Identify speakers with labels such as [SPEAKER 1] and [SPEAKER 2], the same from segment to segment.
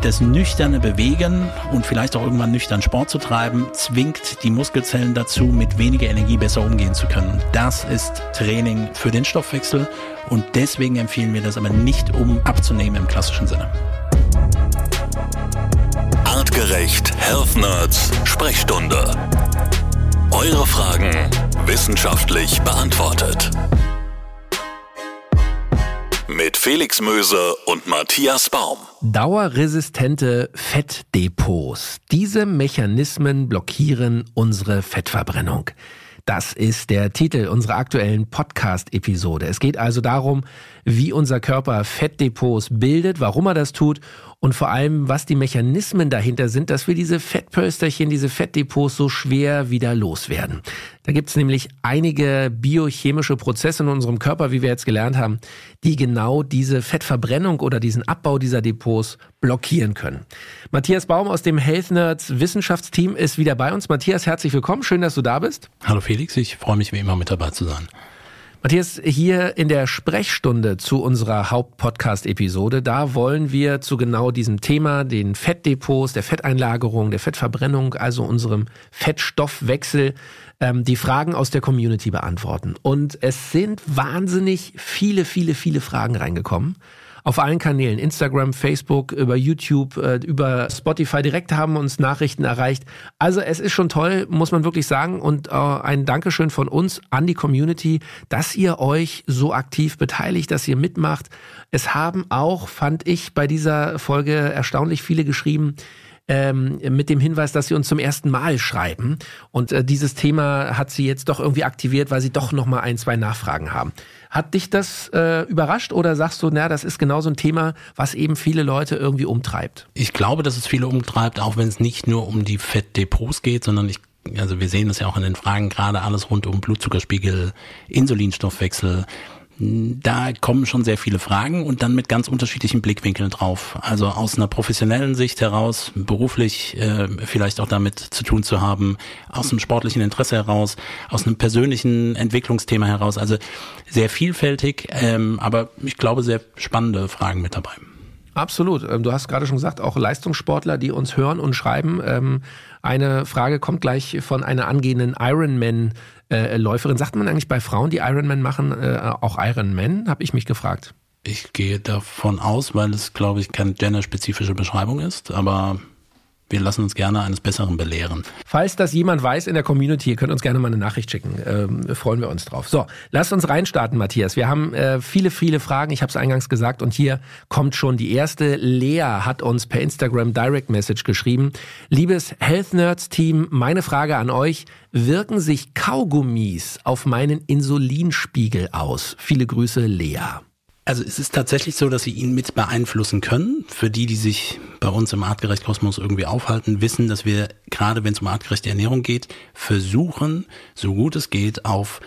[SPEAKER 1] Das nüchterne Bewegen und vielleicht auch irgendwann nüchtern Sport zu treiben, zwingt die Muskelzellen dazu, mit weniger Energie besser umgehen zu können. Das ist Training für den Stoffwechsel und deswegen empfehlen wir das aber nicht, um abzunehmen im klassischen Sinne.
[SPEAKER 2] Artgerecht Health Nerds Sprechstunde. Eure Fragen wissenschaftlich beantwortet mit Felix Möse und Matthias Baum.
[SPEAKER 3] Dauerresistente Fettdepots. Diese Mechanismen blockieren unsere Fettverbrennung. Das ist der Titel unserer aktuellen Podcast-Episode. Es geht also darum, wie unser Körper Fettdepots bildet, warum er das tut und vor allem, was die Mechanismen dahinter sind, dass wir diese Fettpölsterchen, diese Fettdepots so schwer wieder loswerden. Da gibt es nämlich einige biochemische Prozesse in unserem Körper, wie wir jetzt gelernt haben, die genau diese Fettverbrennung oder diesen Abbau dieser Depots blockieren können. Matthias Baum aus dem Health Nerds Wissenschaftsteam ist wieder bei uns. Matthias, herzlich willkommen. Schön, dass du da bist.
[SPEAKER 1] Hallo Felix, ich freue mich wie immer mit dabei zu sein.
[SPEAKER 3] Matthias, hier in der Sprechstunde zu unserer Hauptpodcast-Episode, da wollen wir zu genau diesem Thema, den Fettdepots, der Fetteinlagerung, der Fettverbrennung, also unserem Fettstoffwechsel, ähm, die Fragen aus der Community beantworten. Und es sind wahnsinnig viele, viele, viele Fragen reingekommen auf allen Kanälen, Instagram, Facebook, über YouTube, äh, über Spotify direkt haben uns Nachrichten erreicht. Also es ist schon toll, muss man wirklich sagen. Und äh, ein Dankeschön von uns an die Community, dass ihr euch so aktiv beteiligt, dass ihr mitmacht. Es haben auch, fand ich, bei dieser Folge erstaunlich viele geschrieben, ähm, mit dem Hinweis, dass sie uns zum ersten Mal schreiben. Und äh, dieses Thema hat sie jetzt doch irgendwie aktiviert, weil sie doch noch mal ein, zwei Nachfragen haben. Hat dich das äh, überrascht oder sagst du, na, das ist genau so ein Thema, was eben viele Leute irgendwie umtreibt?
[SPEAKER 1] Ich glaube, dass es viele umtreibt, auch wenn es nicht nur um die Fettdepots geht, sondern ich also wir sehen das ja auch in den Fragen gerade alles rund um Blutzuckerspiegel, Insulinstoffwechsel, da kommen schon sehr viele Fragen und dann mit ganz unterschiedlichen Blickwinkeln drauf. Also aus einer professionellen Sicht heraus, beruflich äh, vielleicht auch damit zu tun zu haben, aus einem sportlichen Interesse heraus, aus einem persönlichen Entwicklungsthema heraus. Also sehr vielfältig, ähm, aber ich glaube sehr spannende Fragen mit dabei.
[SPEAKER 3] Absolut. Ähm, du hast gerade schon gesagt, auch Leistungssportler, die uns hören und schreiben. Ähm, eine Frage kommt gleich von einer angehenden Ironman äh, Läuferin. Sagt man eigentlich bei Frauen, die Ironman machen, äh, auch Ironman? Habe ich mich gefragt.
[SPEAKER 1] Ich gehe davon aus, weil es, glaube ich, keine genderspezifische Beschreibung ist, aber wir lassen uns gerne eines Besseren belehren.
[SPEAKER 3] Falls das jemand weiß in der Community, ihr könnt uns gerne mal eine Nachricht schicken. Ähm, freuen wir uns drauf. So, lasst uns reinstarten, Matthias. Wir haben äh, viele, viele Fragen. Ich habe es eingangs gesagt und hier kommt schon die erste. Lea hat uns per Instagram Direct Message geschrieben. Liebes Health Nerds Team, meine Frage an euch. Wirken sich Kaugummis auf meinen Insulinspiegel aus? Viele Grüße, Lea.
[SPEAKER 1] Also es ist tatsächlich so, dass sie ihn mit beeinflussen können. Für die, die sich bei uns im Artgerecht Kosmos irgendwie aufhalten, wissen, dass wir gerade, wenn es um artgerechte Ernährung geht, versuchen, so gut es geht, auf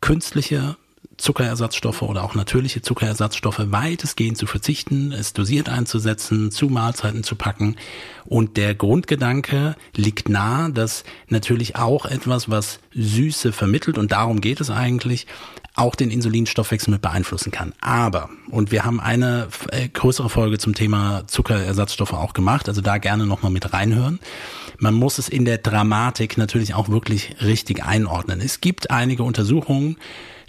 [SPEAKER 1] künstliche Zuckerersatzstoffe oder auch natürliche Zuckerersatzstoffe weitestgehend zu verzichten, es dosiert einzusetzen, zu Mahlzeiten zu packen. Und der Grundgedanke liegt nahe, dass natürlich auch etwas, was Süße vermittelt, und darum geht es eigentlich, auch den Insulinstoffwechsel mit beeinflussen kann. Aber, und wir haben eine äh, größere Folge zum Thema Zuckerersatzstoffe auch gemacht, also da gerne nochmal mit reinhören. Man muss es in der Dramatik natürlich auch wirklich richtig einordnen. Es gibt einige Untersuchungen,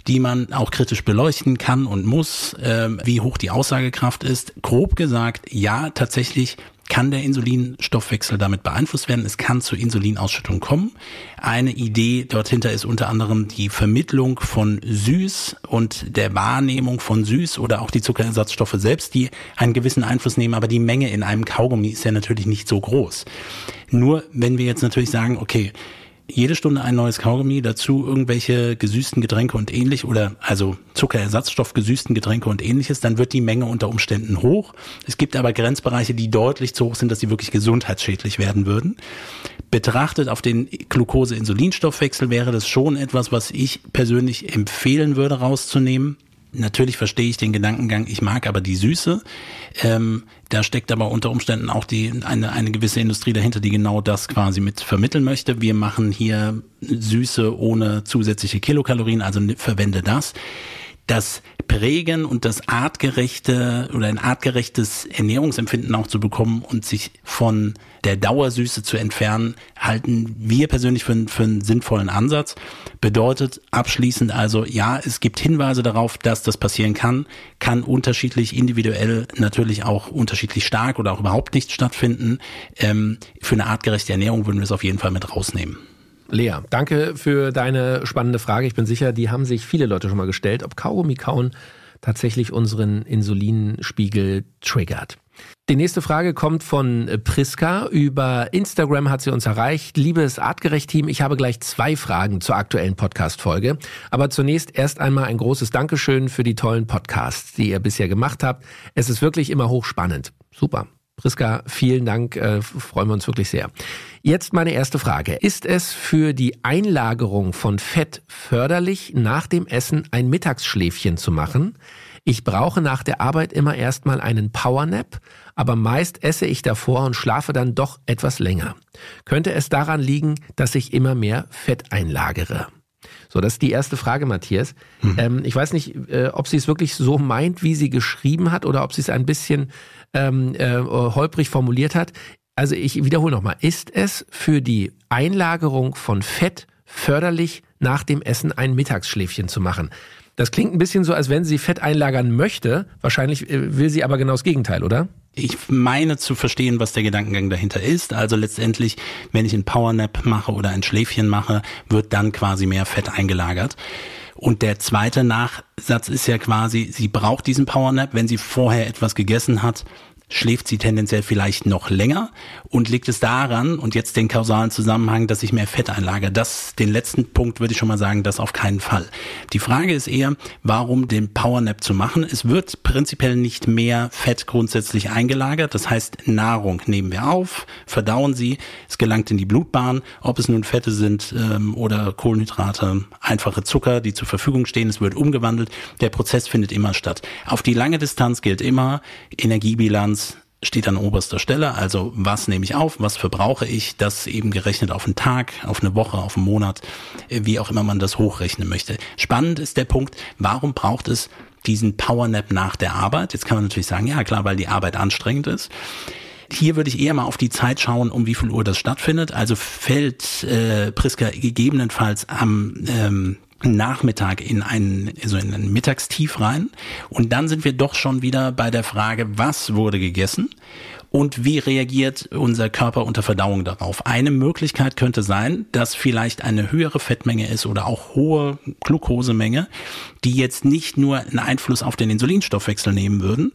[SPEAKER 1] die man auch kritisch beleuchten kann und muss, äh, wie hoch die Aussagekraft ist. Grob gesagt, ja, tatsächlich kann der Insulinstoffwechsel damit beeinflusst werden. Es kann zur Insulinausschüttung kommen. Eine Idee dort ist unter anderem die Vermittlung von Süß und der Wahrnehmung von Süß oder auch die Zuckerersatzstoffe selbst, die einen gewissen Einfluss nehmen. Aber die Menge in einem Kaugummi ist ja natürlich nicht so groß. Nur wenn wir jetzt natürlich sagen, okay, jede Stunde ein neues Kaugummi, dazu irgendwelche gesüßten Getränke und ähnlich oder also Zuckerersatzstoff gesüßten Getränke und ähnliches, dann wird die Menge unter Umständen hoch. Es gibt aber Grenzbereiche, die deutlich zu hoch sind, dass sie wirklich gesundheitsschädlich werden würden. Betrachtet auf den Glucose-Insulinstoffwechsel wäre das schon etwas, was ich persönlich empfehlen würde rauszunehmen. Natürlich verstehe ich den Gedankengang, ich mag aber die Süße. Ähm, da steckt aber unter Umständen auch die, eine, eine gewisse Industrie dahinter, die genau das quasi mit vermitteln möchte. Wir machen hier Süße ohne zusätzliche Kilokalorien, also verwende das. Das Prägen und das artgerechte oder ein artgerechtes Ernährungsempfinden auch zu bekommen und sich von der Dauersüße zu entfernen, halten wir persönlich für, für einen sinnvollen Ansatz. Bedeutet abschließend also, ja, es gibt Hinweise darauf, dass das passieren kann, kann unterschiedlich individuell natürlich auch unterschiedlich stark oder auch überhaupt nicht stattfinden. Ähm, für eine artgerechte Ernährung würden wir es auf jeden Fall mit rausnehmen.
[SPEAKER 3] Lea, danke für deine spannende Frage. Ich bin sicher, die haben sich viele Leute schon mal gestellt, ob Kaugummi kauen tatsächlich unseren Insulinspiegel triggert. Die nächste Frage kommt von Priska. Über Instagram hat sie uns erreicht. Liebes Artgerecht-Team, ich habe gleich zwei Fragen zur aktuellen Podcast-Folge. Aber zunächst erst einmal ein großes Dankeschön für die tollen Podcasts, die ihr bisher gemacht habt. Es ist wirklich immer hochspannend. Super. Priska, vielen Dank, äh, freuen wir uns wirklich sehr. Jetzt meine erste Frage. Ist es für die Einlagerung von Fett förderlich, nach dem Essen ein Mittagsschläfchen zu machen? Ich brauche nach der Arbeit immer erstmal einen Powernap, aber meist esse ich davor und schlafe dann doch etwas länger. Könnte es daran liegen, dass ich immer mehr Fett einlagere? So, das ist die erste Frage, Matthias. Mhm. Ähm, ich weiß nicht, äh, ob sie es wirklich so meint, wie sie geschrieben hat, oder ob sie es ein bisschen ähm, äh, holprig formuliert hat. Also ich wiederhole nochmal, ist es für die Einlagerung von Fett förderlich, nach dem Essen ein Mittagsschläfchen zu machen? Das klingt ein bisschen so, als wenn sie Fett einlagern möchte. Wahrscheinlich äh, will sie aber genau das Gegenteil, oder?
[SPEAKER 1] Ich meine zu verstehen, was der Gedankengang dahinter ist. Also letztendlich, wenn ich ein Powernap mache oder ein Schläfchen mache, wird dann quasi mehr Fett eingelagert. Und der zweite Nachsatz ist ja quasi, sie braucht diesen Powernap, wenn sie vorher etwas gegessen hat, schläft sie tendenziell vielleicht noch länger und liegt es daran und jetzt den kausalen Zusammenhang, dass ich mehr Fett einlagere. Das, den letzten Punkt würde ich schon mal sagen, das auf keinen Fall. Die Frage ist eher, warum den Powernap zu machen? Es wird prinzipiell nicht mehr Fett grundsätzlich eingelagert. Das heißt, Nahrung nehmen wir auf, verdauen sie, es gelangt in die Blutbahn, ob es nun Fette sind ähm, oder Kohlenhydrate, einfache Zucker, die zur Verfügung stehen, es wird umgewandelt. Der Prozess findet immer statt. Auf die lange Distanz gilt immer Energiebilanz steht an oberster Stelle. Also was nehme ich auf, was verbrauche ich, das eben gerechnet auf einen Tag, auf eine Woche, auf einen Monat, äh, wie auch immer man das hochrechnen möchte. Spannend ist der Punkt, warum braucht es diesen Powernap nach der Arbeit? Jetzt kann man natürlich sagen, ja klar, weil die Arbeit anstrengend ist. Hier würde ich eher mal auf die Zeit schauen, um wie viel Uhr das stattfindet. Also fällt äh, Priska gegebenenfalls am ähm, Nachmittag in einen, so in ein Mittagstief rein. Und dann sind wir doch schon wieder bei der Frage, was wurde gegessen und wie reagiert unser Körper unter Verdauung darauf. Eine Möglichkeit könnte sein, dass vielleicht eine höhere Fettmenge ist oder auch hohe Glukosemenge, die jetzt nicht nur einen Einfluss auf den Insulinstoffwechsel nehmen würden,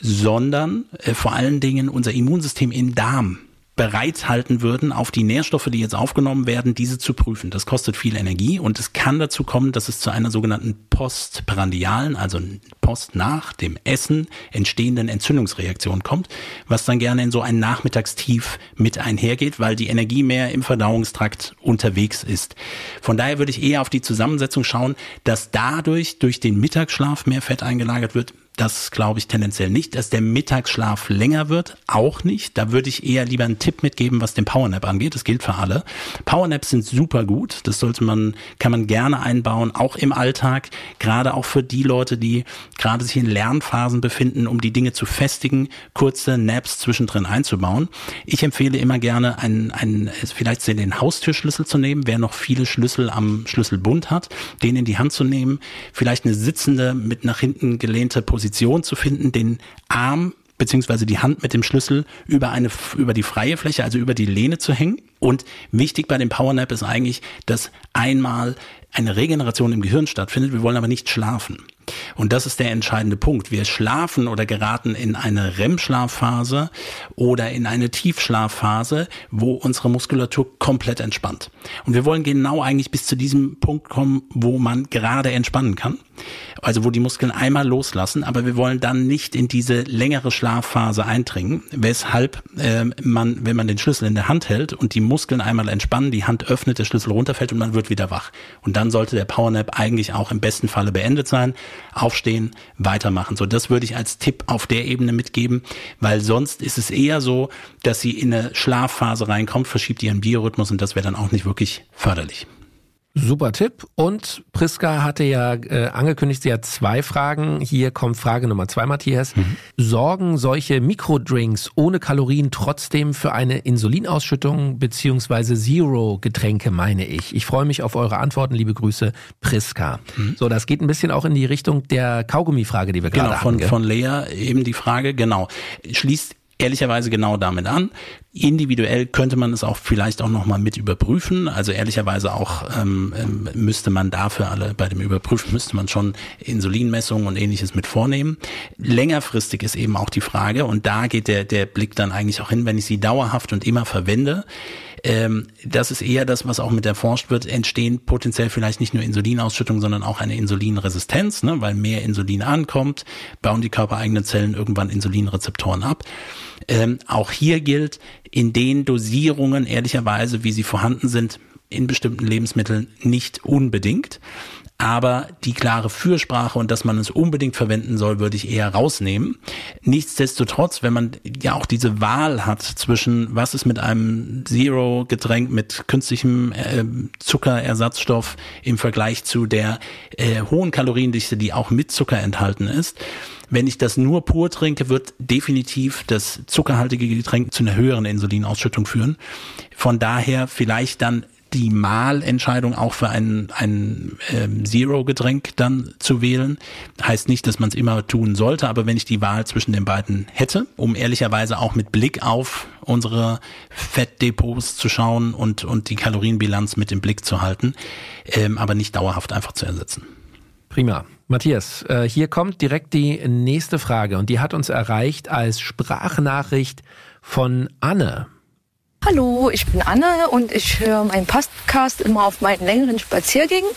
[SPEAKER 1] sondern äh, vor allen Dingen unser Immunsystem im Darm bereithalten würden, auf die Nährstoffe, die jetzt aufgenommen werden, diese zu prüfen. Das kostet viel Energie und es kann dazu kommen, dass es zu einer sogenannten postprandialen, also Post nach dem Essen entstehenden Entzündungsreaktion kommt, was dann gerne in so ein Nachmittagstief mit einhergeht, weil die Energie mehr im Verdauungstrakt unterwegs ist. Von daher würde ich eher auf die Zusammensetzung schauen, dass dadurch durch den Mittagsschlaf mehr Fett eingelagert wird, das glaube ich tendenziell nicht. Dass der Mittagsschlaf länger wird, auch nicht. Da würde ich eher lieber einen Tipp mitgeben, was den Powernap angeht. Das gilt für alle. Powernaps sind super gut. Das sollte man, kann man gerne einbauen, auch im Alltag. Gerade auch für die Leute, die gerade sich in Lernphasen befinden, um die Dinge zu festigen, kurze Naps zwischendrin einzubauen. Ich empfehle immer gerne einen, einen vielleicht den Haustürschlüssel zu nehmen, wer noch viele Schlüssel am Schlüsselbund hat, den in die Hand zu nehmen, vielleicht eine sitzende mit nach hinten gelehnte Position Position zu finden, den Arm beziehungsweise die Hand mit dem Schlüssel über eine über die freie Fläche, also über die Lehne zu hängen. Und wichtig bei dem Powernap ist eigentlich, dass einmal eine Regeneration im Gehirn stattfindet. Wir wollen aber nicht schlafen. Und das ist der entscheidende Punkt. Wir schlafen oder geraten in eine REM-Schlafphase oder in eine Tiefschlafphase, wo unsere Muskulatur komplett entspannt. Und wir wollen genau eigentlich bis zu diesem Punkt kommen, wo man gerade entspannen kann. Also wo die Muskeln einmal loslassen, aber wir wollen dann nicht in diese längere Schlafphase eindringen, weshalb äh, man, wenn man den Schlüssel in der Hand hält und die Muskeln einmal entspannen, die Hand öffnet, der Schlüssel runterfällt und man wird wieder wach. Und dann sollte der Powernap eigentlich auch im besten Falle beendet sein. Aufstehen, weitermachen. So, das würde ich als Tipp auf der Ebene mitgeben, weil sonst ist es eher so, dass sie in eine Schlafphase reinkommt, verschiebt ihren Biorhythmus und das wäre dann auch nicht wirklich förderlich.
[SPEAKER 3] Super Tipp. Und Priska hatte ja äh, angekündigt, sie hat zwei Fragen. Hier kommt Frage Nummer zwei, Matthias. Mhm. Sorgen solche Mikrodrinks ohne Kalorien trotzdem für eine Insulinausschüttung beziehungsweise Zero-Getränke, meine ich? Ich freue mich auf eure Antworten. Liebe Grüße, Priska. Mhm. So, das geht ein bisschen auch in die Richtung der Kaugummi-Frage, die wir
[SPEAKER 1] genau,
[SPEAKER 3] gerade
[SPEAKER 1] von,
[SPEAKER 3] hatten.
[SPEAKER 1] Genau, von Lea eben die Frage, genau. Schließt ehrlicherweise genau damit an. Individuell könnte man es auch vielleicht auch nochmal mit überprüfen. Also ehrlicherweise auch ähm, ähm, müsste man dafür alle, bei dem Überprüfen müsste man schon Insulinmessungen und ähnliches mit vornehmen. Längerfristig ist eben auch die Frage, und da geht der, der Blick dann eigentlich auch hin, wenn ich sie dauerhaft und immer verwende, ähm, das ist eher das, was auch mit erforscht wird, entstehen potenziell vielleicht nicht nur Insulinausschüttung, sondern auch eine Insulinresistenz, ne, weil mehr Insulin ankommt, bauen die körpereigenen Zellen irgendwann Insulinrezeptoren ab. Ähm, auch hier gilt, in den Dosierungen, ehrlicherweise, wie sie vorhanden sind, in bestimmten Lebensmitteln nicht unbedingt. Aber die klare Fürsprache und dass man es unbedingt verwenden soll, würde ich eher rausnehmen. Nichtsdestotrotz, wenn man ja auch diese Wahl hat zwischen was ist mit einem Zero-Getränk mit künstlichem äh, Zuckerersatzstoff im Vergleich zu der äh, hohen Kaloriendichte, die auch mit Zucker enthalten ist, wenn ich das nur pur trinke, wird definitiv das zuckerhaltige Getränk zu einer höheren Insulinausschüttung führen. Von daher vielleicht dann die Mahlentscheidung auch für ein, ein ähm, Zero-Getränk dann zu wählen. Heißt nicht, dass man es immer tun sollte, aber wenn ich die Wahl zwischen den beiden hätte, um ehrlicherweise auch mit Blick auf unsere Fettdepots zu schauen und, und die Kalorienbilanz mit im Blick zu halten, ähm, aber nicht dauerhaft einfach zu ersetzen.
[SPEAKER 3] Prima. Matthias, äh, hier kommt direkt die nächste Frage und die hat uns erreicht als Sprachnachricht von Anne.
[SPEAKER 4] Hallo, ich bin Anne und ich höre meinen Podcast immer auf meinen längeren Spaziergängen.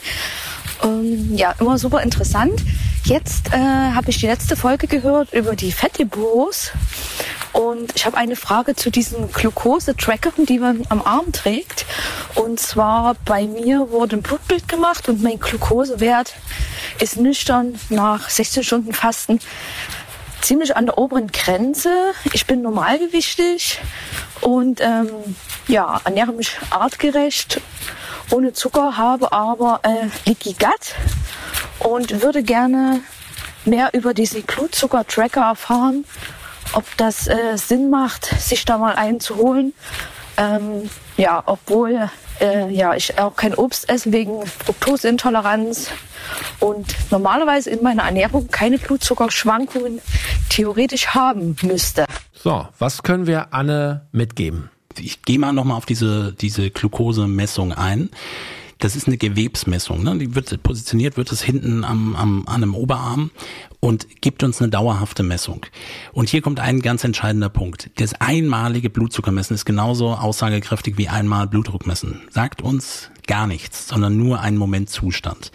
[SPEAKER 4] Ähm, ja, immer super interessant. Jetzt äh, habe ich die letzte Folge gehört über die Fettdepots und ich habe eine Frage zu diesen Glucose-Trackern, die man am Arm trägt. Und zwar bei mir wurde ein Blutbild gemacht und mein Glukosewert ist nüchtern nach 16 Stunden Fasten ziemlich an der oberen Grenze. Ich bin normalgewichtig und ähm, ja, ernähre mich artgerecht, ohne Zucker, habe aber äh, Leaky Gut und würde gerne mehr über diese Blutzucker-Tracker erfahren, ob das äh, Sinn macht, sich da mal einen zu holen. Ähm, ja, obwohl äh, ja, ich auch kein Obst esse wegen Fructoseintoleranz und normalerweise in meiner Ernährung keine Blutzuckerschwankungen theoretisch haben müsste.
[SPEAKER 3] So, was können wir Anne mitgeben?
[SPEAKER 1] Ich gehe mal nochmal auf diese, diese Glukosemessung ein. Das ist eine Gewebsmessung. Ne? Die wird positioniert, wird es hinten am, am, an einem Oberarm und gibt uns eine dauerhafte Messung. Und hier kommt ein ganz entscheidender Punkt. Das einmalige Blutzuckermessen ist genauso aussagekräftig wie einmal Blutdruckmessen. Sagt uns gar nichts, sondern nur einen Momentzustand.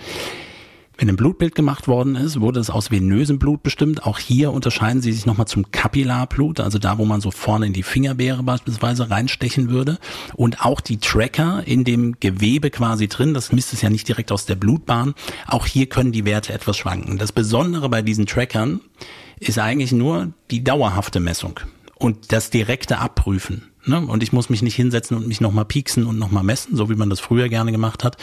[SPEAKER 1] Wenn ein Blutbild gemacht worden ist, wurde es aus venösem Blut bestimmt. Auch hier unterscheiden sie sich nochmal zum Kapillarblut, also da, wo man so vorne in die Fingerbeere beispielsweise reinstechen würde. Und auch die Tracker in dem Gewebe quasi drin, das misst es ja nicht direkt aus der Blutbahn. Auch hier können die Werte etwas schwanken. Das Besondere bei diesen Trackern ist eigentlich nur die dauerhafte Messung und das direkte Abprüfen. Ne? Und ich muss mich nicht hinsetzen und mich nochmal pieksen und nochmal messen, so wie man das früher gerne gemacht hat,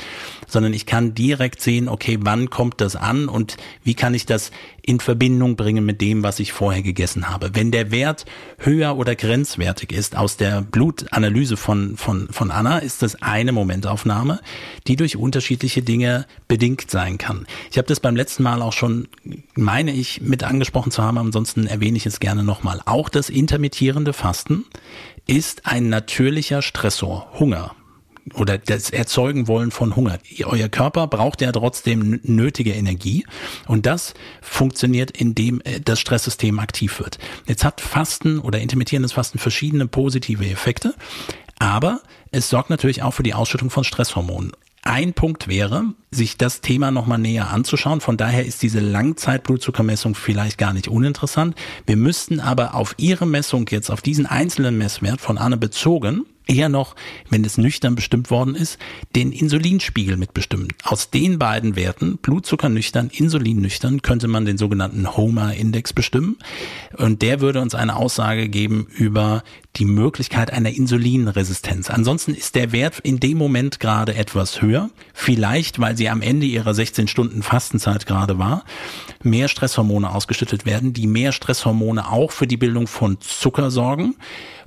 [SPEAKER 1] sondern ich kann direkt sehen, okay, wann kommt das an und wie kann ich das in Verbindung bringen mit dem, was ich vorher gegessen habe. Wenn der Wert höher oder grenzwertig ist aus der Blutanalyse von, von, von Anna, ist das eine Momentaufnahme, die durch unterschiedliche Dinge bedingt sein kann. Ich habe das beim letzten Mal auch schon, meine ich, mit angesprochen zu haben, ansonsten erwähne ich es gerne nochmal. Auch das intermittierende Fasten ist ein natürlicher Stressor, Hunger oder das Erzeugen wollen von Hunger. Euer Körper braucht ja trotzdem nötige Energie und das funktioniert, indem äh, das Stresssystem aktiv wird. Jetzt hat Fasten oder intermittierendes Fasten verschiedene positive Effekte, aber es sorgt natürlich auch für die Ausschüttung von Stresshormonen. Ein Punkt wäre, sich das Thema nochmal näher anzuschauen. Von daher ist diese Langzeitblutzuckermessung vielleicht gar nicht uninteressant. Wir müssten aber auf Ihre Messung jetzt, auf diesen einzelnen Messwert von Anne bezogen, eher noch, wenn es nüchtern bestimmt worden ist, den Insulinspiegel mitbestimmen. Aus den beiden Werten, Blutzucker nüchtern, Insulin nüchtern, könnte man den sogenannten Homer-Index bestimmen. Und der würde uns eine Aussage geben über die Möglichkeit einer Insulinresistenz. Ansonsten ist der Wert in dem Moment gerade etwas höher. Vielleicht, weil sie am Ende ihrer 16 Stunden Fastenzeit gerade war, mehr Stresshormone ausgeschüttet werden, die mehr Stresshormone auch für die Bildung von Zucker sorgen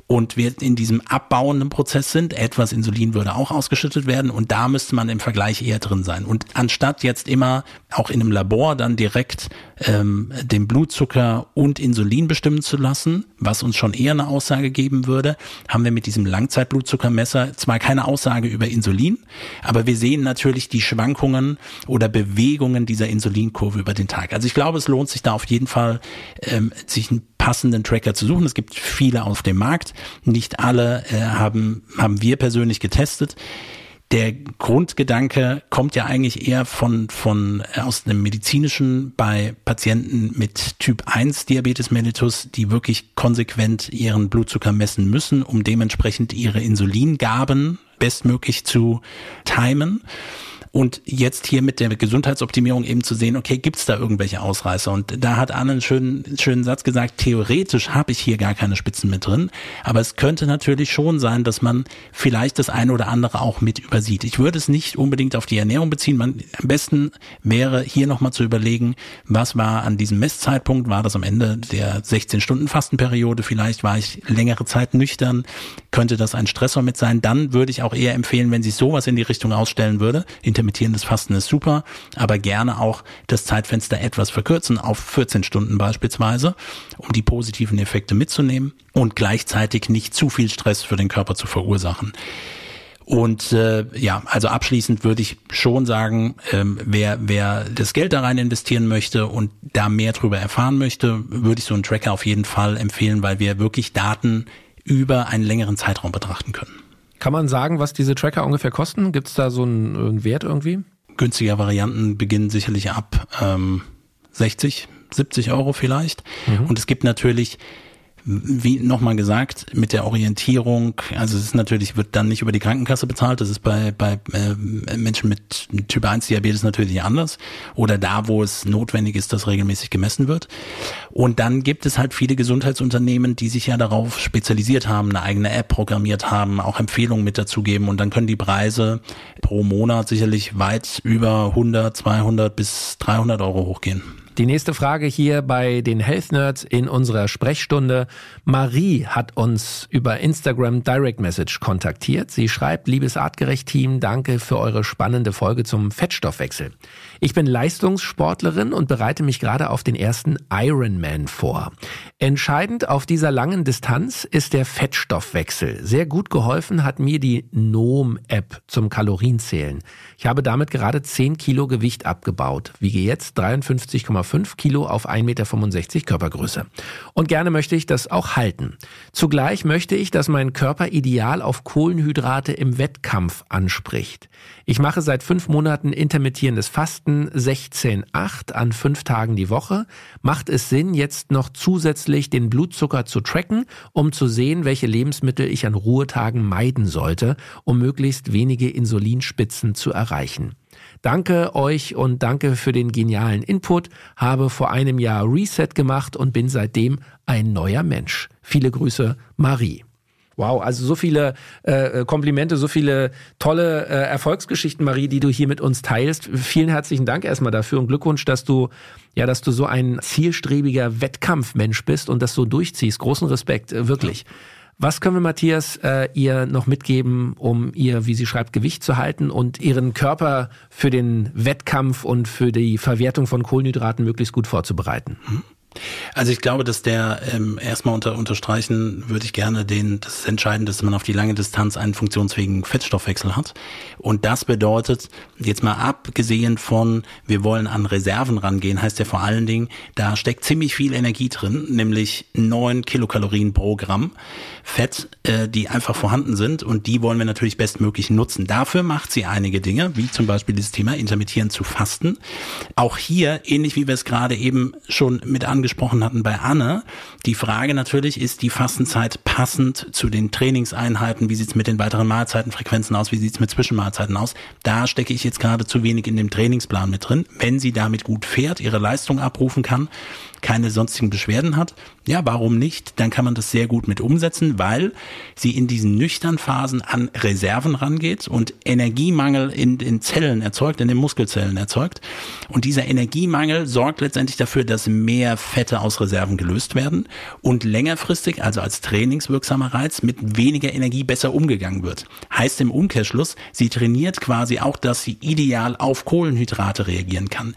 [SPEAKER 1] und wir in diesem abbauenden Prozess sind. Etwas Insulin würde auch ausgeschüttet werden und da müsste man im Vergleich eher drin sein. Und anstatt jetzt immer auch in einem Labor dann direkt ähm, den Blutzucker und Insulin bestimmen zu lassen, was uns schon eher eine Aussage geben würde, haben wir mit diesem Langzeitblutzuckermesser zwar keine Aussage über Insulin, aber wir sehen natürlich die Schwankungen oder Bewegungen dieser Insulinkurve über den Tag. Also ich glaube, es lohnt sich da auf jeden Fall, ähm, sich einen passenden Tracker zu suchen. Es gibt viele auf dem Markt. Nicht alle äh, haben, haben wir persönlich getestet der Grundgedanke kommt ja eigentlich eher von, von äh, aus einem medizinischen bei Patienten mit Typ 1 Diabetes mellitus, die wirklich konsequent ihren Blutzucker messen müssen, um dementsprechend ihre Insulingaben bestmöglich zu timen. Und jetzt hier mit der Gesundheitsoptimierung eben zu sehen, okay, gibt's da irgendwelche Ausreißer? Und da hat Anne einen schönen, schönen Satz gesagt, theoretisch habe ich hier gar keine Spitzen mit drin, aber es könnte natürlich schon sein, dass man vielleicht das eine oder andere auch mit übersieht. Ich würde es nicht unbedingt auf die Ernährung beziehen. Man, am besten wäre hier nochmal zu überlegen, was war an diesem Messzeitpunkt? War das am Ende der 16-Stunden-Fastenperiode? Vielleicht war ich längere Zeit nüchtern? Könnte das ein Stressor mit sein? Dann würde ich auch eher empfehlen, wenn sich sowas in die Richtung ausstellen würde, intermittierendes Fasten ist super, aber gerne auch das Zeitfenster etwas verkürzen auf 14 Stunden beispielsweise, um die positiven Effekte mitzunehmen und gleichzeitig nicht zu viel Stress für den Körper zu verursachen. Und äh, ja, also abschließend würde ich schon sagen, ähm, wer, wer das Geld da rein investieren möchte und da mehr drüber erfahren möchte, würde ich so einen Tracker auf jeden Fall empfehlen, weil wir wirklich Daten über einen längeren Zeitraum betrachten können.
[SPEAKER 3] Kann man sagen, was diese Tracker ungefähr kosten? Gibt es da so einen, einen, Wert irgendwie?
[SPEAKER 1] Günstige Varianten beginnen sicherlich ab ähm, 60, 70 Euro vielleicht. Mhm. Und es gibt natürlich wie nochmal gesagt, mit der Orientierung, also es ist natürlich, wird dann nicht über die Krankenkasse bezahlt, das ist bei, bei äh, Menschen mit Typ 1 Diabetes natürlich anders oder da, wo es notwendig ist, dass regelmäßig gemessen wird. Und dann gibt es halt viele Gesundheitsunternehmen, die sich ja darauf spezialisiert haben, eine eigene App programmiert haben, auch Empfehlungen mit dazugeben und dann können die Preise pro Monat sicherlich weit über 100, 200 bis 300 Euro hochgehen.
[SPEAKER 3] Die nächste Frage hier bei den Health Nerds in unserer Sprechstunde. Marie hat uns über Instagram Direct Message kontaktiert. Sie schreibt, liebes Artgerecht-Team, danke für eure spannende Folge zum Fettstoffwechsel. Ich bin Leistungssportlerin und bereite mich gerade auf den ersten Ironman vor. Entscheidend auf dieser langen Distanz ist der Fettstoffwechsel. Sehr gut geholfen hat mir die NOM-App zum Kalorienzählen. Ich habe damit gerade 10 Kilo Gewicht abgebaut, wiege jetzt 53,5 Kilo auf 1,65 Meter Körpergröße. Und gerne möchte ich das auch halten. Zugleich möchte ich, dass mein Körper ideal auf Kohlenhydrate im Wettkampf anspricht. Ich mache seit fünf Monaten intermittierendes Fasten 16-8 an fünf Tagen die Woche. Macht es Sinn, jetzt noch zusätzlich den Blutzucker zu tracken, um zu sehen, welche Lebensmittel ich an Ruhetagen meiden sollte, um möglichst wenige Insulinspitzen zu erreichen? Danke euch und danke für den genialen Input. Habe vor einem Jahr Reset gemacht und bin seitdem ein neuer Mensch. Viele Grüße, Marie. Wow, also so viele äh, Komplimente, so viele tolle äh, Erfolgsgeschichten, Marie, die du hier mit uns teilst. Vielen herzlichen Dank erstmal dafür und Glückwunsch, dass du ja, dass du so ein zielstrebiger Wettkampfmensch bist und das so durchziehst. Großen Respekt, äh, wirklich. Ja. Was können wir, Matthias, äh, ihr noch mitgeben, um ihr, wie sie schreibt, Gewicht zu halten und ihren Körper für den Wettkampf und für die Verwertung von Kohlenhydraten möglichst gut vorzubereiten?
[SPEAKER 1] Mhm. Also ich glaube, dass der ähm, erstmal unter, unterstreichen würde ich gerne den, das ist entscheidend, dass man auf die lange Distanz einen funktionsfähigen Fettstoffwechsel hat. Und das bedeutet, jetzt mal abgesehen von, wir wollen an Reserven rangehen, heißt ja vor allen Dingen, da steckt ziemlich viel Energie drin, nämlich neun Kilokalorien pro Gramm Fett, äh, die einfach vorhanden sind und die wollen wir natürlich bestmöglich nutzen. Dafür macht sie einige Dinge, wie zum Beispiel dieses Thema intermittierend zu fasten. Auch hier, ähnlich wie wir es gerade eben schon mit angesprochen angesprochen hatten bei Anne. Die Frage natürlich, ist die Fastenzeit passend zu den Trainingseinheiten? Wie sieht's mit den weiteren Mahlzeitenfrequenzen aus? Wie sieht's mit Zwischenmahlzeiten aus? Da stecke ich jetzt gerade zu wenig in dem Trainingsplan mit drin. Wenn sie damit gut fährt, ihre Leistung abrufen kann, keine sonstigen Beschwerden hat, ja, warum nicht? Dann kann man das sehr gut mit umsetzen, weil sie in diesen nüchtern Phasen an Reserven rangeht und Energiemangel in den Zellen erzeugt, in den Muskelzellen erzeugt. Und dieser Energiemangel sorgt letztendlich dafür, dass mehr Fette aus Reserven gelöst werden und längerfristig, also als trainingswirksamer Reiz, mit weniger Energie besser umgegangen wird. Heißt im Umkehrschluss, sie trainiert quasi auch, dass sie ideal auf Kohlenhydrate reagieren kann.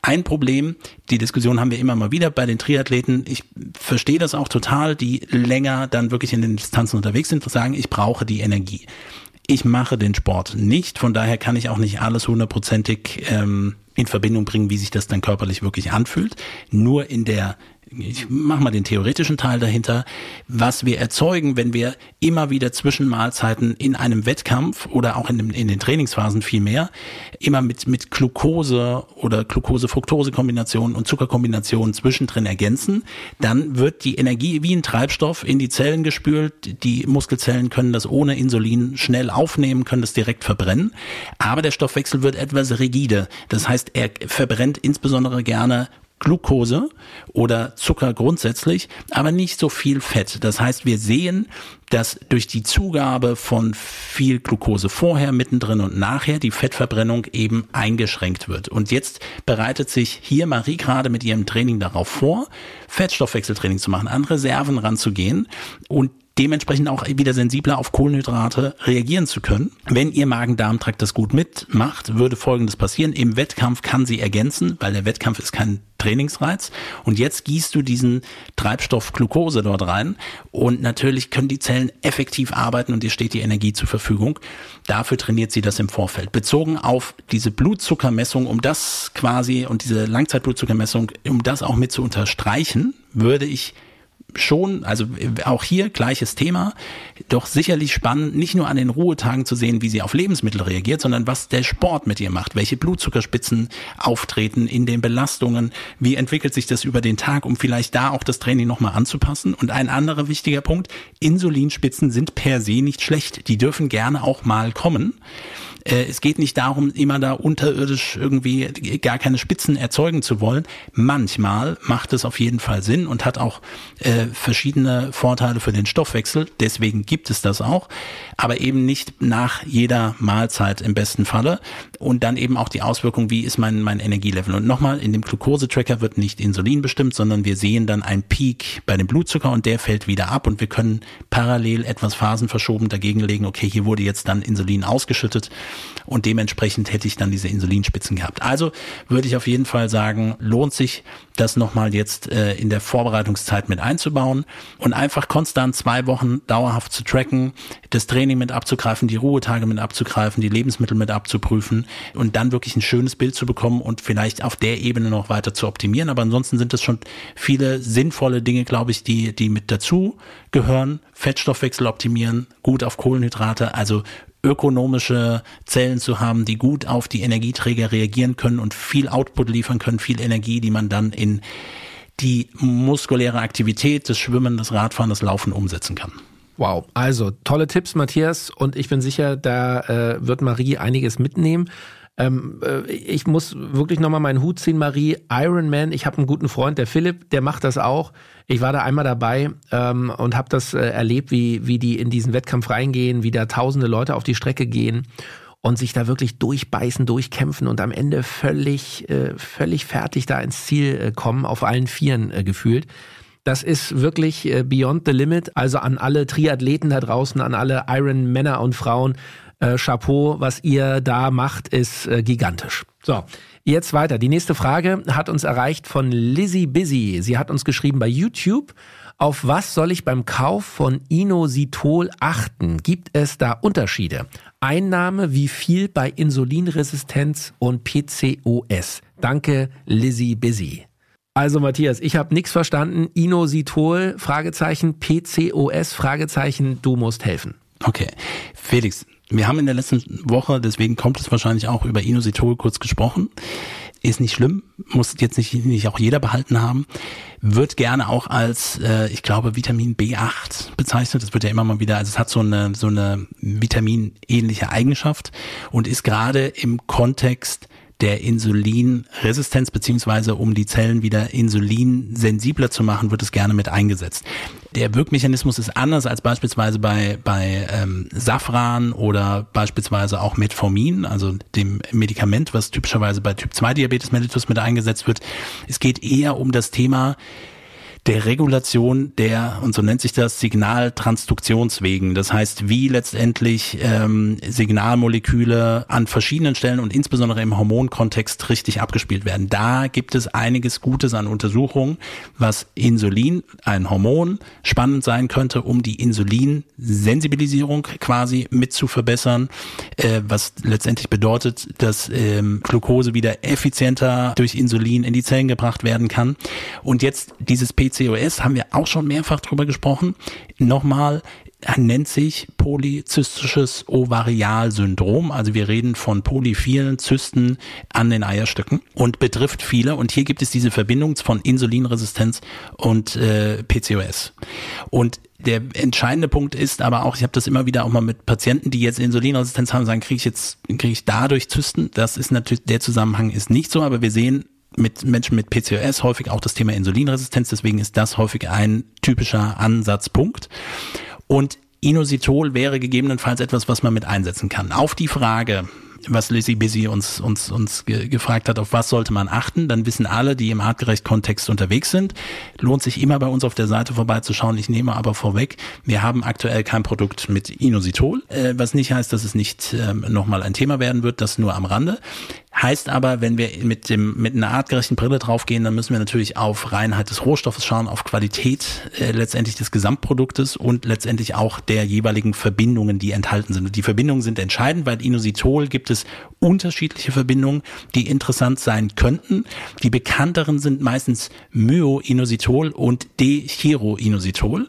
[SPEAKER 1] Ein Problem, die Diskussion haben wir immer mal wieder bei den Triathleten. Ich verstehe das auch total, die länger dann wirklich in den Distanzen unterwegs sind, sagen, ich brauche die Energie. Ich mache den Sport nicht, von daher kann ich auch nicht alles hundertprozentig ähm, in Verbindung bringen, wie sich das dann körperlich wirklich anfühlt. Nur in der ich mache mal den theoretischen Teil dahinter, was wir erzeugen, wenn wir immer wieder zwischen Mahlzeiten in einem Wettkampf oder auch in, dem, in den Trainingsphasen viel mehr, immer mit, mit Glucose oder Glucose-Fructose-Kombinationen und Zuckerkombinationen zwischendrin ergänzen, dann wird die Energie wie ein Treibstoff in die Zellen gespült. Die Muskelzellen können das ohne Insulin schnell aufnehmen, können das direkt verbrennen. Aber der Stoffwechsel wird etwas rigide. Das heißt, er verbrennt insbesondere gerne Glucose oder Zucker grundsätzlich, aber nicht so viel Fett. Das heißt, wir sehen, dass durch die Zugabe von viel Glucose vorher, mittendrin und nachher die Fettverbrennung eben eingeschränkt wird. Und jetzt bereitet sich hier Marie gerade mit ihrem Training darauf vor, Fettstoffwechseltraining zu machen, an Reserven ranzugehen und dementsprechend auch wieder sensibler auf Kohlenhydrate reagieren zu können. Wenn ihr Magen-Darm-Trakt das gut mitmacht, würde Folgendes passieren. Im Wettkampf kann sie ergänzen, weil der Wettkampf ist kein Trainingsreiz. Und jetzt gießt du diesen Treibstoff Glucose dort rein. Und natürlich können die Zellen effektiv arbeiten und dir steht die Energie zur Verfügung. Dafür trainiert sie das im Vorfeld. Bezogen auf diese Blutzuckermessung, um das quasi und diese Langzeitblutzuckermessung, um das auch mit zu unterstreichen, würde ich schon, also auch hier gleiches Thema, doch sicherlich spannend, nicht nur an den Ruhetagen zu sehen, wie sie auf Lebensmittel reagiert, sondern was der Sport mit ihr macht, welche Blutzuckerspitzen auftreten in den Belastungen, wie entwickelt sich das über den Tag, um vielleicht da auch das Training nochmal anzupassen. Und ein anderer wichtiger Punkt, Insulinspitzen sind per se nicht schlecht, die dürfen gerne auch mal kommen. Äh, es geht nicht darum, immer da unterirdisch irgendwie gar keine Spitzen erzeugen zu wollen. Manchmal macht es auf jeden Fall Sinn und hat auch äh, verschiedene Vorteile für den Stoffwechsel. Deswegen gibt es das auch, aber eben nicht nach jeder Mahlzeit im besten Falle. Und dann eben auch die Auswirkung, wie ist mein, mein Energielevel. Und nochmal, in dem Glucose-Tracker wird nicht Insulin bestimmt, sondern wir sehen dann einen Peak bei dem Blutzucker und der fällt wieder ab und wir können parallel etwas phasenverschoben dagegen legen, okay, hier wurde jetzt dann Insulin ausgeschüttet und dementsprechend hätte ich dann diese Insulinspitzen gehabt. Also würde ich auf jeden Fall sagen, lohnt sich das nochmal jetzt äh, in der Vorbereitungszeit mit einzubauen und einfach konstant zwei Wochen dauerhaft zu tracken, das Training mit abzugreifen, die Ruhetage mit abzugreifen, die Lebensmittel mit abzuprüfen und dann wirklich ein schönes Bild zu bekommen und vielleicht auf der Ebene noch weiter zu optimieren. Aber ansonsten sind es schon viele sinnvolle Dinge, glaube ich, die, die mit dazu gehören. Fettstoffwechsel optimieren, gut auf Kohlenhydrate, also ökonomische Zellen zu haben, die gut auf die Energieträger reagieren können und viel Output liefern können, viel Energie, die man dann in die muskuläre Aktivität, das Schwimmen, das Radfahren, das Laufen umsetzen kann.
[SPEAKER 3] Wow, also tolle Tipps, Matthias, und ich bin sicher, da äh, wird Marie einiges mitnehmen. Ähm, äh, ich muss wirklich nochmal meinen Hut ziehen, Marie. Iron Man, ich habe einen guten Freund, der Philipp, der macht das auch. Ich war da einmal dabei ähm, und habe das äh, erlebt, wie, wie die in diesen Wettkampf reingehen, wie da tausende Leute auf die Strecke gehen und sich da wirklich durchbeißen, durchkämpfen und am Ende völlig, äh, völlig fertig da ins Ziel äh, kommen, auf allen Vieren äh, gefühlt. Das ist wirklich äh, beyond the limit. Also an alle Triathleten da draußen, an alle Iron Männer und Frauen, äh, Chapeau, was ihr da macht, ist äh, gigantisch. So, jetzt weiter. Die nächste Frage hat uns erreicht von Lizzie Busy. Sie hat uns geschrieben bei YouTube. Auf was soll ich beim Kauf von Inositol achten? Gibt es da Unterschiede? Einnahme, wie viel bei Insulinresistenz und PCOS? Danke, Lizzie Busy. Also Matthias, ich habe nichts verstanden. Inositol, Fragezeichen, PCOS, Fragezeichen, du musst helfen.
[SPEAKER 1] Okay. Felix, wir haben in der letzten Woche, deswegen kommt es wahrscheinlich auch über Inositol kurz gesprochen. Ist nicht schlimm, muss jetzt nicht, nicht auch jeder behalten haben, wird gerne auch als, äh, ich glaube, Vitamin B8 bezeichnet. Das wird ja immer mal wieder, also es hat so eine, so eine vitaminähnliche Eigenschaft und ist gerade im Kontext der Insulinresistenz beziehungsweise um die Zellen wieder insulinsensibler zu machen, wird es gerne mit eingesetzt. Der Wirkmechanismus ist anders als beispielsweise bei, bei ähm, Safran oder beispielsweise auch Metformin, also dem Medikament, was typischerweise bei Typ 2 Diabetes mellitus mit eingesetzt wird. Es geht eher um das Thema der Regulation der, und so nennt sich das, Signaltransduktionswegen. Das heißt, wie letztendlich ähm, Signalmoleküle an verschiedenen Stellen und insbesondere im Hormonkontext richtig abgespielt werden. Da gibt es einiges Gutes an Untersuchungen, was Insulin, ein Hormon, spannend sein könnte, um die Insulinsensibilisierung quasi mit zu verbessern, äh, was letztendlich bedeutet, dass ähm, Glucose wieder effizienter durch Insulin in die Zellen gebracht werden kann. Und jetzt dieses P PCOS haben wir auch schon mehrfach drüber gesprochen. Nochmal, nennt sich polyzystisches Ovarialsyndrom. Also wir reden von polyphilen Zysten an den Eierstöcken und betrifft viele. Und hier gibt es diese Verbindung von Insulinresistenz und äh, PCOS. Und der entscheidende Punkt ist aber auch, ich habe das immer wieder auch mal mit Patienten, die jetzt Insulinresistenz haben, sagen, kriege ich jetzt, kriege ich dadurch Zysten? Das ist natürlich, der Zusammenhang ist nicht so, aber wir sehen, mit Menschen mit PCOS häufig auch das Thema Insulinresistenz. Deswegen ist das häufig ein typischer Ansatzpunkt. Und Inositol wäre gegebenenfalls etwas, was man mit einsetzen kann. Auf die Frage, was Lizzie Busy uns, uns, uns ge gefragt hat, auf was sollte man achten, dann wissen alle, die im Artgerecht-Kontext unterwegs sind, lohnt sich immer bei uns auf der Seite vorbeizuschauen. Ich nehme aber vorweg, wir haben aktuell kein Produkt mit Inositol, äh, was nicht heißt, dass es nicht ähm, nochmal ein Thema werden wird, das nur am Rande. Heißt aber, wenn wir mit dem mit einer artgerechten Brille draufgehen, dann müssen wir natürlich auf Reinheit des Rohstoffes schauen, auf Qualität äh, letztendlich des Gesamtproduktes und letztendlich auch der jeweiligen Verbindungen, die enthalten sind. Und die Verbindungen sind entscheidend, weil Inositol gibt es unterschiedliche Verbindungen, die interessant sein könnten. Die bekannteren sind meistens Myoinositol und Dechiroinositol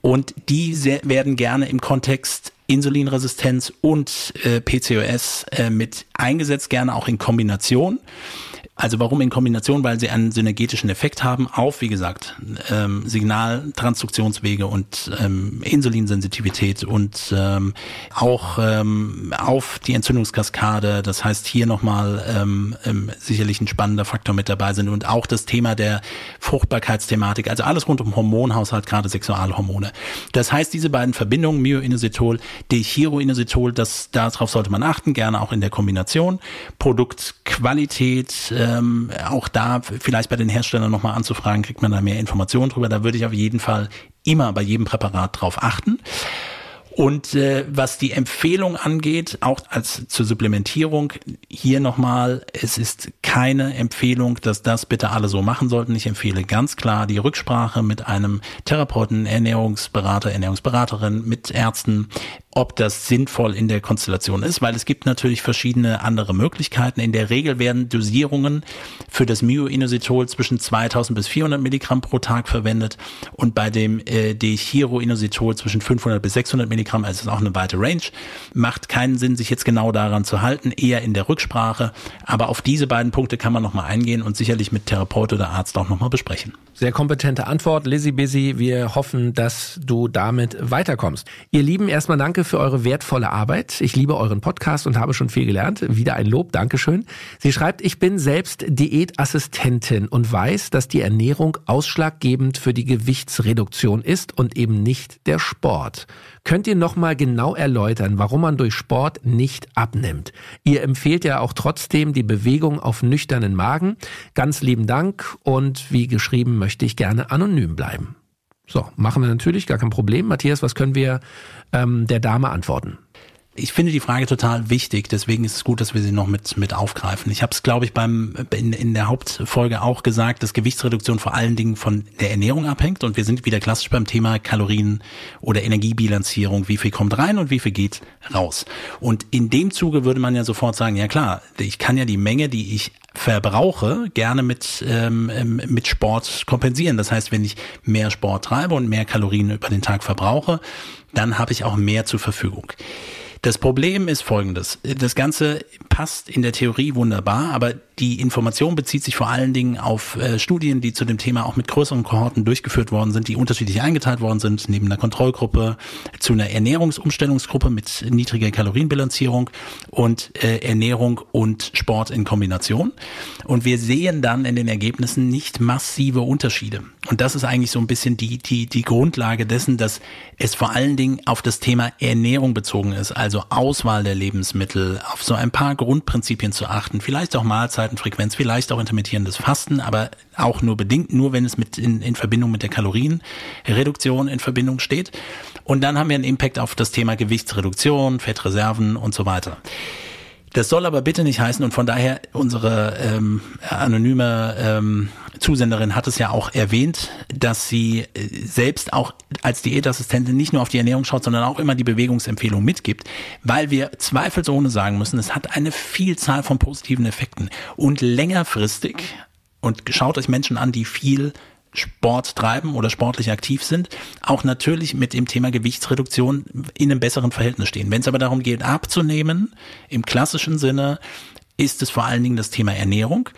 [SPEAKER 1] und die werden gerne im Kontext Insulinresistenz und äh, PCOS äh, mit eingesetzt, gerne auch in Kombination. Also warum in Kombination? Weil sie einen synergetischen Effekt haben auf, wie gesagt, ähm, Signaltransduktionswege und ähm, Insulinsensitivität und ähm, auch ähm, auf die Entzündungskaskade. Das heißt, hier nochmal ähm, ähm, sicherlich ein spannender Faktor mit dabei sind und auch das Thema der Fruchtbarkeitsthematik, also alles rund um Hormonhaushalt, gerade Sexualhormone. Das heißt, diese beiden Verbindungen, Myoinositol, Dechiroinositol, das, darauf sollte man achten, gerne auch in der Kombination. Produktqualität, ähm, auch da vielleicht bei den Herstellern nochmal anzufragen, kriegt man da mehr Informationen drüber. Da würde ich auf jeden Fall immer bei jedem Präparat drauf achten. Und äh, was die Empfehlung angeht, auch als zur Supplementierung, hier nochmal, es ist keine Empfehlung, dass das bitte alle so machen sollten. Ich empfehle ganz klar die Rücksprache mit einem Therapeuten, Ernährungsberater, Ernährungsberaterin, mit Ärzten, ob das sinnvoll in der Konstellation ist, weil es gibt natürlich verschiedene andere Möglichkeiten. In der Regel werden Dosierungen für das Myoinositol zwischen 2000 bis 400 Milligramm pro Tag verwendet und bei dem äh, Dechiroinositol zwischen 500 bis 600 Milligramm, also ist auch eine weite Range. Macht keinen Sinn, sich jetzt genau daran zu halten, eher in der Rücksprache. Aber auf diese beiden Punkte kann man nochmal eingehen und sicherlich mit Therapeut oder Arzt auch nochmal besprechen.
[SPEAKER 3] Sehr kompetente Antwort, Lizzie Busy. Wir hoffen, dass du damit weiterkommst. Ihr Lieben, erstmal danke für eure wertvolle Arbeit. Ich liebe euren Podcast und habe schon viel gelernt. Wieder ein Lob, Dankeschön. Sie schreibt, ich bin selbst Diätassistentin und weiß, dass die Ernährung ausschlaggebend für die Gewichtsreduktion ist und eben nicht der Sport. Könnt ihr nochmal genau erläutern, warum man durch Sport nicht abnimmt? Ihr empfehlt ja auch trotzdem die Bewegung auf nüchternen Magen. Ganz lieben Dank und wie geschrieben möchte ich gerne anonym bleiben. So, machen wir natürlich, gar kein Problem. Matthias, was können wir ähm, der Dame antworten?
[SPEAKER 1] Ich finde die Frage total wichtig, deswegen ist es gut, dass wir sie noch mit, mit aufgreifen. Ich habe es, glaube ich, beim in, in der Hauptfolge auch gesagt, dass Gewichtsreduktion vor allen Dingen von der Ernährung abhängt und wir sind wieder klassisch beim Thema Kalorien oder Energiebilanzierung, wie viel kommt rein und wie viel geht raus. Und in dem Zuge würde man ja sofort sagen, ja klar, ich kann ja die Menge, die ich verbrauche, gerne mit, ähm, ähm mit Sport kompensieren. Das heißt, wenn ich mehr Sport treibe und mehr Kalorien über den Tag verbrauche, dann habe ich auch mehr zur Verfügung. Das Problem ist folgendes. Das Ganze passt in der Theorie wunderbar, aber die Information bezieht sich vor allen Dingen auf äh, Studien, die zu dem Thema auch mit größeren Kohorten durchgeführt worden sind, die unterschiedlich eingeteilt worden sind, neben einer Kontrollgruppe zu einer Ernährungsumstellungsgruppe mit niedriger Kalorienbilanzierung und äh, Ernährung und Sport in Kombination. Und wir sehen dann in den Ergebnissen nicht massive Unterschiede. Und das ist eigentlich so ein bisschen die, die, die Grundlage dessen, dass es vor allen Dingen auf das Thema Ernährung bezogen ist, also Auswahl der Lebensmittel, auf so ein paar Grundprinzipien zu achten, vielleicht auch Mahlzeitenfrequenz, vielleicht auch intermittierendes Fasten, aber auch nur bedingt, nur wenn es mit in, in Verbindung mit der Kalorienreduktion in Verbindung steht. Und dann haben wir einen Impact auf das Thema Gewichtsreduktion, Fettreserven und so weiter. Das soll aber bitte nicht heißen, und von daher unsere ähm, anonyme ähm, Zusenderin hat es ja auch erwähnt, dass sie äh, selbst auch als Diätassistentin nicht nur auf die Ernährung schaut, sondern auch immer die Bewegungsempfehlung mitgibt, weil wir zweifelsohne sagen müssen, es hat eine Vielzahl von positiven Effekten. Und längerfristig, und schaut euch Menschen an, die viel Sport treiben oder sportlich aktiv sind, auch natürlich mit dem Thema Gewichtsreduktion in einem besseren Verhältnis stehen. Wenn es aber darum geht, abzunehmen, im klassischen Sinne, ist es vor allen Dingen das Thema Ernährung.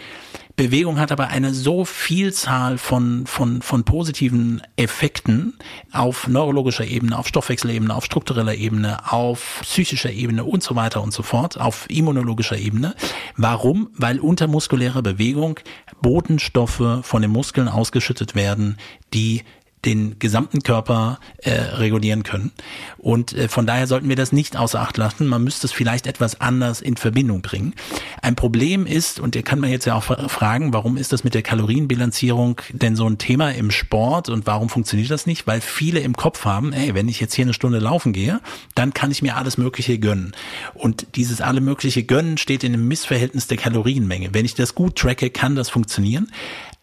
[SPEAKER 1] Bewegung hat aber eine so Vielzahl von, von, von positiven Effekten auf neurologischer Ebene, auf Stoffwechselebene, auf struktureller Ebene, auf psychischer Ebene und so weiter und so fort, auf immunologischer Ebene. Warum? Weil unter muskulärer Bewegung Botenstoffe von den Muskeln ausgeschüttet werden, die den gesamten Körper äh, regulieren können. Und äh, von daher sollten wir das nicht außer Acht lassen. Man müsste es vielleicht etwas anders in Verbindung bringen. Ein Problem ist, und der kann man jetzt ja auch fragen, warum ist das mit der Kalorienbilanzierung denn so ein Thema im Sport und warum funktioniert das nicht? Weil viele im Kopf haben, ey, wenn ich jetzt hier eine Stunde laufen gehe, dann kann ich mir alles Mögliche gönnen. Und dieses alle Mögliche gönnen steht in einem Missverhältnis der Kalorienmenge. Wenn ich das gut tracke, kann das funktionieren.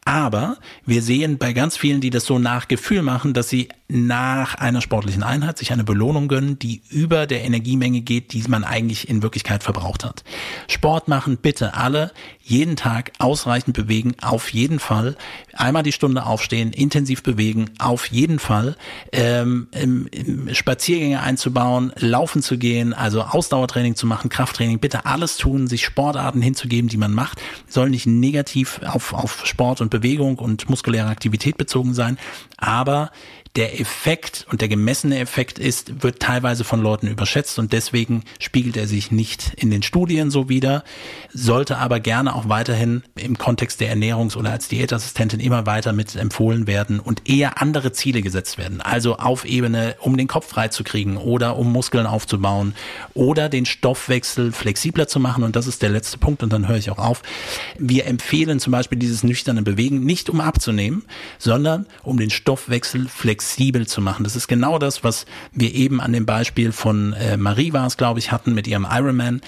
[SPEAKER 1] Aber wir sehen bei ganz vielen, die das so nach Gefühl machen, dass sie nach einer sportlichen Einheit sich eine Belohnung gönnen, die über der Energiemenge geht, die man eigentlich in Wirklichkeit verbraucht hat. Sport machen bitte alle, jeden Tag ausreichend bewegen, auf jeden Fall. Einmal die Stunde aufstehen, intensiv bewegen, auf jeden Fall. Ähm, im, im Spaziergänge einzubauen, laufen zu gehen, also Ausdauertraining zu machen, Krafttraining, bitte alles tun, sich Sportarten hinzugeben, die man macht, soll nicht negativ auf, auf Sport und Bewegung und muskuläre Aktivität bezogen sein, aber der Effekt und der gemessene Effekt ist, wird teilweise von Leuten überschätzt und deswegen spiegelt er sich nicht in den Studien so wider, sollte aber gerne auch weiterhin im Kontext der Ernährungs- oder als Diätassistentin immer weiter mit empfohlen werden und eher andere Ziele gesetzt werden. Also auf Ebene, um den Kopf freizukriegen oder um Muskeln aufzubauen oder den Stoffwechsel flexibler zu machen und das ist der letzte Punkt und dann höre ich auch auf. Wir empfehlen zum Beispiel dieses nüchterne Bewegen nicht um abzunehmen, sondern um den Stoffwechsel flexibler flexibel zu machen. Das ist genau das, was wir eben an dem Beispiel von äh, Marie war es, glaube ich, hatten mit ihrem Ironman.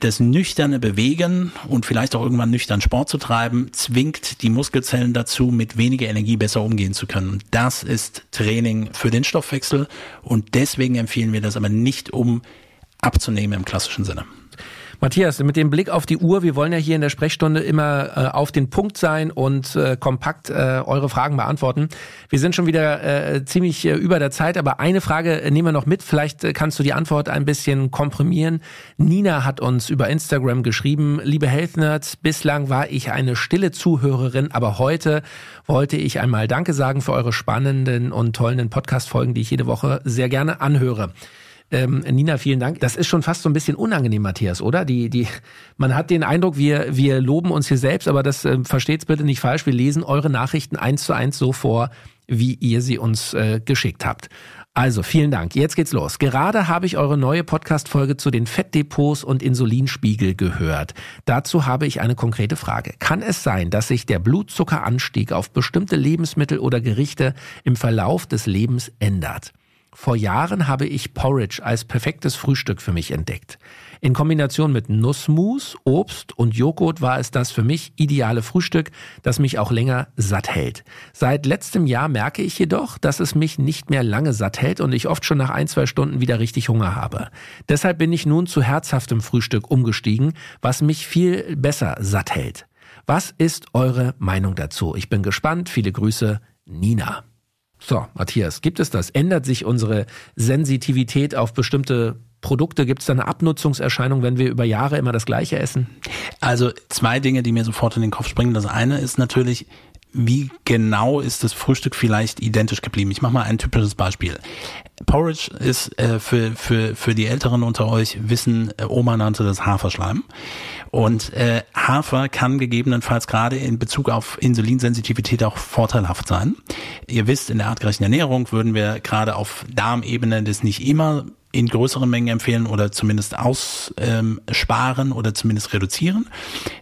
[SPEAKER 1] Das nüchterne Bewegen und vielleicht auch irgendwann nüchtern Sport zu treiben, zwingt die Muskelzellen dazu, mit weniger Energie besser umgehen zu können. Und das ist Training für den Stoffwechsel und deswegen empfehlen wir das aber nicht, um abzunehmen im klassischen Sinne.
[SPEAKER 3] Matthias, mit dem Blick auf die Uhr, wir wollen ja hier in der Sprechstunde immer äh, auf den Punkt sein und äh, kompakt äh, eure Fragen beantworten. Wir sind schon wieder äh, ziemlich äh, über der Zeit, aber eine Frage äh, nehmen wir noch mit. Vielleicht äh, kannst du die Antwort ein bisschen komprimieren. Nina hat uns über Instagram geschrieben, liebe Health Nerds, bislang war ich eine stille Zuhörerin, aber heute wollte ich einmal Danke sagen für eure spannenden und tollen Podcast-Folgen, die ich jede Woche sehr gerne anhöre. Ähm, Nina, vielen Dank. Das ist schon fast so ein bisschen unangenehm, Matthias, oder? Die, die, man hat den Eindruck, wir, wir loben uns hier selbst, aber das äh, versteht's bitte nicht falsch. Wir lesen eure Nachrichten eins zu eins so vor, wie ihr sie uns äh, geschickt habt. Also, vielen Dank. Jetzt geht's los. Gerade habe ich eure neue Podcast-Folge zu den Fettdepots und Insulinspiegel gehört. Dazu habe ich eine konkrete Frage. Kann es sein, dass sich der Blutzuckeranstieg auf bestimmte Lebensmittel oder Gerichte im Verlauf des Lebens ändert? Vor Jahren habe ich Porridge als perfektes Frühstück für mich entdeckt. In Kombination mit Nussmus, Obst und Joghurt war es das für mich ideale Frühstück, das mich auch länger satt hält. Seit letztem Jahr merke ich jedoch, dass es mich nicht mehr lange satt hält und ich oft schon nach ein, zwei Stunden wieder richtig Hunger habe. Deshalb bin ich nun zu herzhaftem Frühstück umgestiegen, was mich viel besser satt hält. Was ist eure Meinung dazu? Ich bin gespannt. Viele Grüße, Nina. So, Matthias, gibt es das? Ändert sich unsere Sensitivität auf bestimmte Produkte? Gibt es da eine Abnutzungserscheinung, wenn wir über Jahre immer das Gleiche essen?
[SPEAKER 1] Also zwei Dinge, die mir sofort in den Kopf springen. Das eine ist natürlich, wie genau ist das Frühstück vielleicht identisch geblieben? Ich mache mal ein typisches Beispiel. Porridge ist äh, für, für, für die Älteren unter euch wissen, äh, Oma nannte das Haferschleim. Und äh, Hafer kann gegebenenfalls gerade in Bezug auf Insulinsensitivität auch vorteilhaft sein. Ihr wisst, in der artgerechten Ernährung würden wir gerade auf Darmebene das nicht immer in größeren Mengen empfehlen oder zumindest aussparen ähm, oder zumindest reduzieren.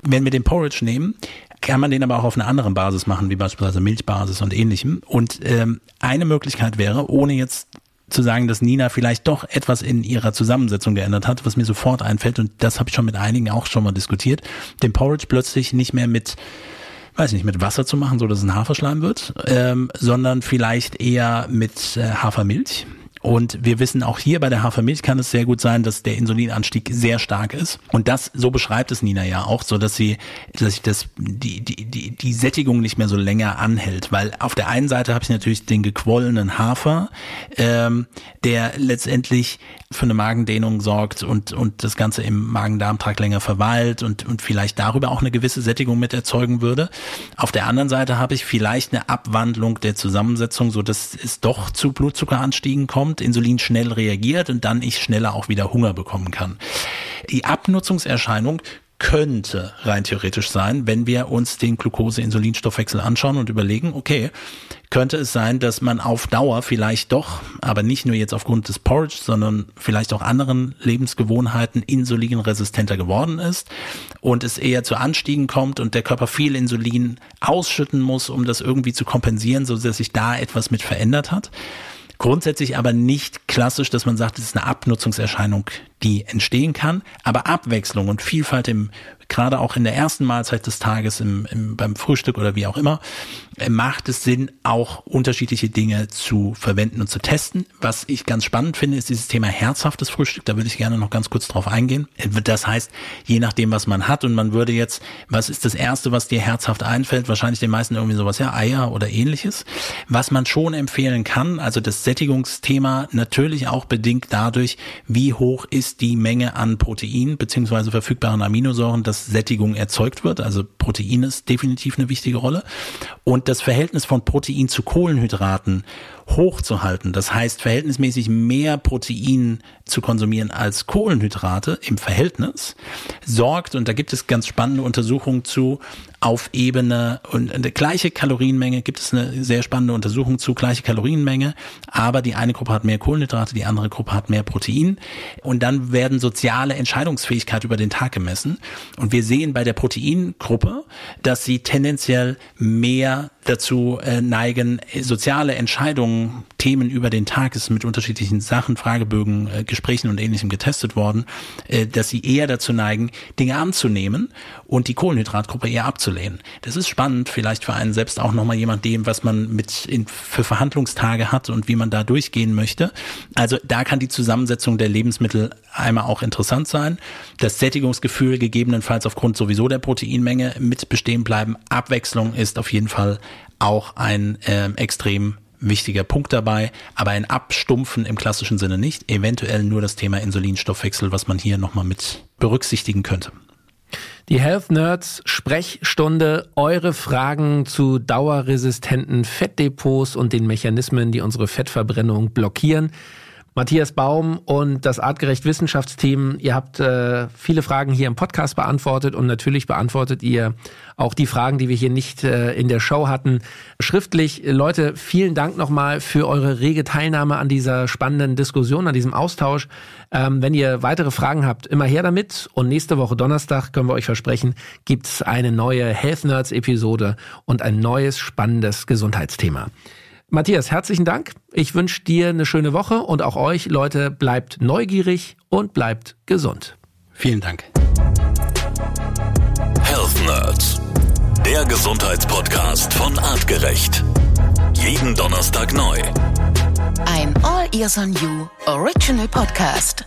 [SPEAKER 1] Wenn wir den Porridge nehmen, kann man den aber auch auf einer anderen Basis machen, wie beispielsweise Milchbasis und ähnlichem. Und ähm, eine Möglichkeit wäre, ohne jetzt zu sagen, dass Nina vielleicht doch etwas in ihrer Zusammensetzung geändert hat, was mir sofort einfällt, und das habe ich schon mit einigen auch schon mal diskutiert, den Porridge plötzlich nicht mehr mit weiß nicht, mit Wasser zu machen, so dass es ein Haferschleim wird, ähm, sondern vielleicht eher mit äh, Hafermilch und wir wissen auch hier bei der Hafermilch kann es sehr gut sein, dass der Insulinanstieg sehr stark ist. Und das, so beschreibt es Nina ja auch, so dass sie, dass sich das, die, die, die, die Sättigung nicht mehr so länger anhält. Weil auf der einen Seite habe ich natürlich den gequollenen Hafer, ähm, der letztendlich für eine Magendehnung sorgt und, und das Ganze im Magen-Darm-Trakt länger verweilt und, und vielleicht darüber auch eine gewisse Sättigung mit erzeugen würde. Auf der anderen Seite habe ich vielleicht eine Abwandlung der Zusammensetzung, so dass es doch zu Blutzuckeranstiegen kommt, Insulin schnell reagiert und dann ich schneller auch wieder Hunger bekommen kann. Die Abnutzungserscheinung könnte rein theoretisch sein, wenn wir uns den Glucose-Insulinstoffwechsel anschauen und überlegen, okay, könnte es sein, dass man auf Dauer vielleicht doch, aber nicht nur jetzt aufgrund des Porridge, sondern vielleicht auch anderen Lebensgewohnheiten insulinresistenter geworden ist und es eher zu Anstiegen kommt und der Körper viel Insulin ausschütten muss, um das irgendwie zu kompensieren, so dass sich da etwas mit verändert hat. Grundsätzlich aber nicht klassisch, dass man sagt, es ist eine Abnutzungserscheinung, die entstehen kann, aber Abwechslung und Vielfalt im gerade auch in der ersten Mahlzeit des Tages, im, im, beim Frühstück oder wie auch immer, äh, macht es Sinn, auch unterschiedliche Dinge zu verwenden und zu testen. Was ich ganz spannend finde, ist dieses Thema herzhaftes Frühstück. Da würde ich gerne noch ganz kurz drauf eingehen. Das heißt, je nachdem, was man hat und man würde jetzt, was ist das Erste, was dir herzhaft einfällt? Wahrscheinlich den meisten irgendwie sowas, ja, Eier oder ähnliches. Was man schon empfehlen kann, also das Sättigungsthema natürlich auch bedingt dadurch, wie hoch ist die Menge an Protein beziehungsweise verfügbaren Aminosäuren, das dass Sättigung erzeugt wird. Also Protein ist definitiv eine wichtige Rolle. Und das Verhältnis von Protein zu Kohlenhydraten hochzuhalten. Das heißt, verhältnismäßig mehr Protein zu konsumieren als Kohlenhydrate im Verhältnis sorgt, und da gibt es ganz spannende Untersuchungen zu, auf Ebene und eine gleiche Kalorienmenge gibt es eine sehr spannende Untersuchung zu gleiche Kalorienmenge, aber die eine Gruppe hat mehr Kohlenhydrate, die andere Gruppe hat mehr Protein und dann werden soziale Entscheidungsfähigkeit über den Tag gemessen und wir sehen bei der Proteingruppe, dass sie tendenziell mehr dazu äh, neigen, soziale Entscheidungen, Themen über den Tag ist mit unterschiedlichen Sachen, Fragebögen, äh, Gesprächen und ähnlichem getestet worden, äh, dass sie eher dazu neigen, Dinge anzunehmen und die Kohlenhydratgruppe eher abzulehnen. Das ist spannend, vielleicht für einen selbst auch nochmal jemand dem, was man mit in, für Verhandlungstage hat und wie man da durchgehen möchte. Also da kann die Zusammensetzung der Lebensmittel einmal auch interessant sein. Das Sättigungsgefühl gegebenenfalls aufgrund sowieso der Proteinmenge mit bestehen bleiben. Abwechslung ist auf jeden Fall auch ein äh, extrem wichtiger Punkt dabei, aber ein Abstumpfen im klassischen Sinne nicht. Eventuell nur das Thema Insulinstoffwechsel, was man hier nochmal mit berücksichtigen könnte.
[SPEAKER 3] Die Health Nerds Sprechstunde, eure Fragen zu dauerresistenten Fettdepots und den Mechanismen, die unsere Fettverbrennung blockieren. Matthias Baum und das Artgerecht Wissenschaftsteam. Ihr habt äh, viele Fragen hier im Podcast beantwortet und natürlich beantwortet ihr auch die Fragen, die wir hier nicht äh, in der Show hatten, schriftlich. Leute, vielen Dank nochmal für eure rege Teilnahme an dieser spannenden Diskussion, an diesem Austausch. Ähm, wenn ihr weitere Fragen habt, immer her damit. Und nächste Woche Donnerstag, können wir euch versprechen, gibt's eine neue Health Nerds Episode und ein neues spannendes Gesundheitsthema. Matthias, herzlichen Dank. Ich wünsche dir eine schöne Woche und auch euch, Leute, bleibt neugierig und bleibt gesund.
[SPEAKER 1] Vielen Dank.
[SPEAKER 2] Health Nerds, der Gesundheitspodcast von Artgerecht. Jeden Donnerstag neu.
[SPEAKER 5] Ein All Ears on You Original Podcast.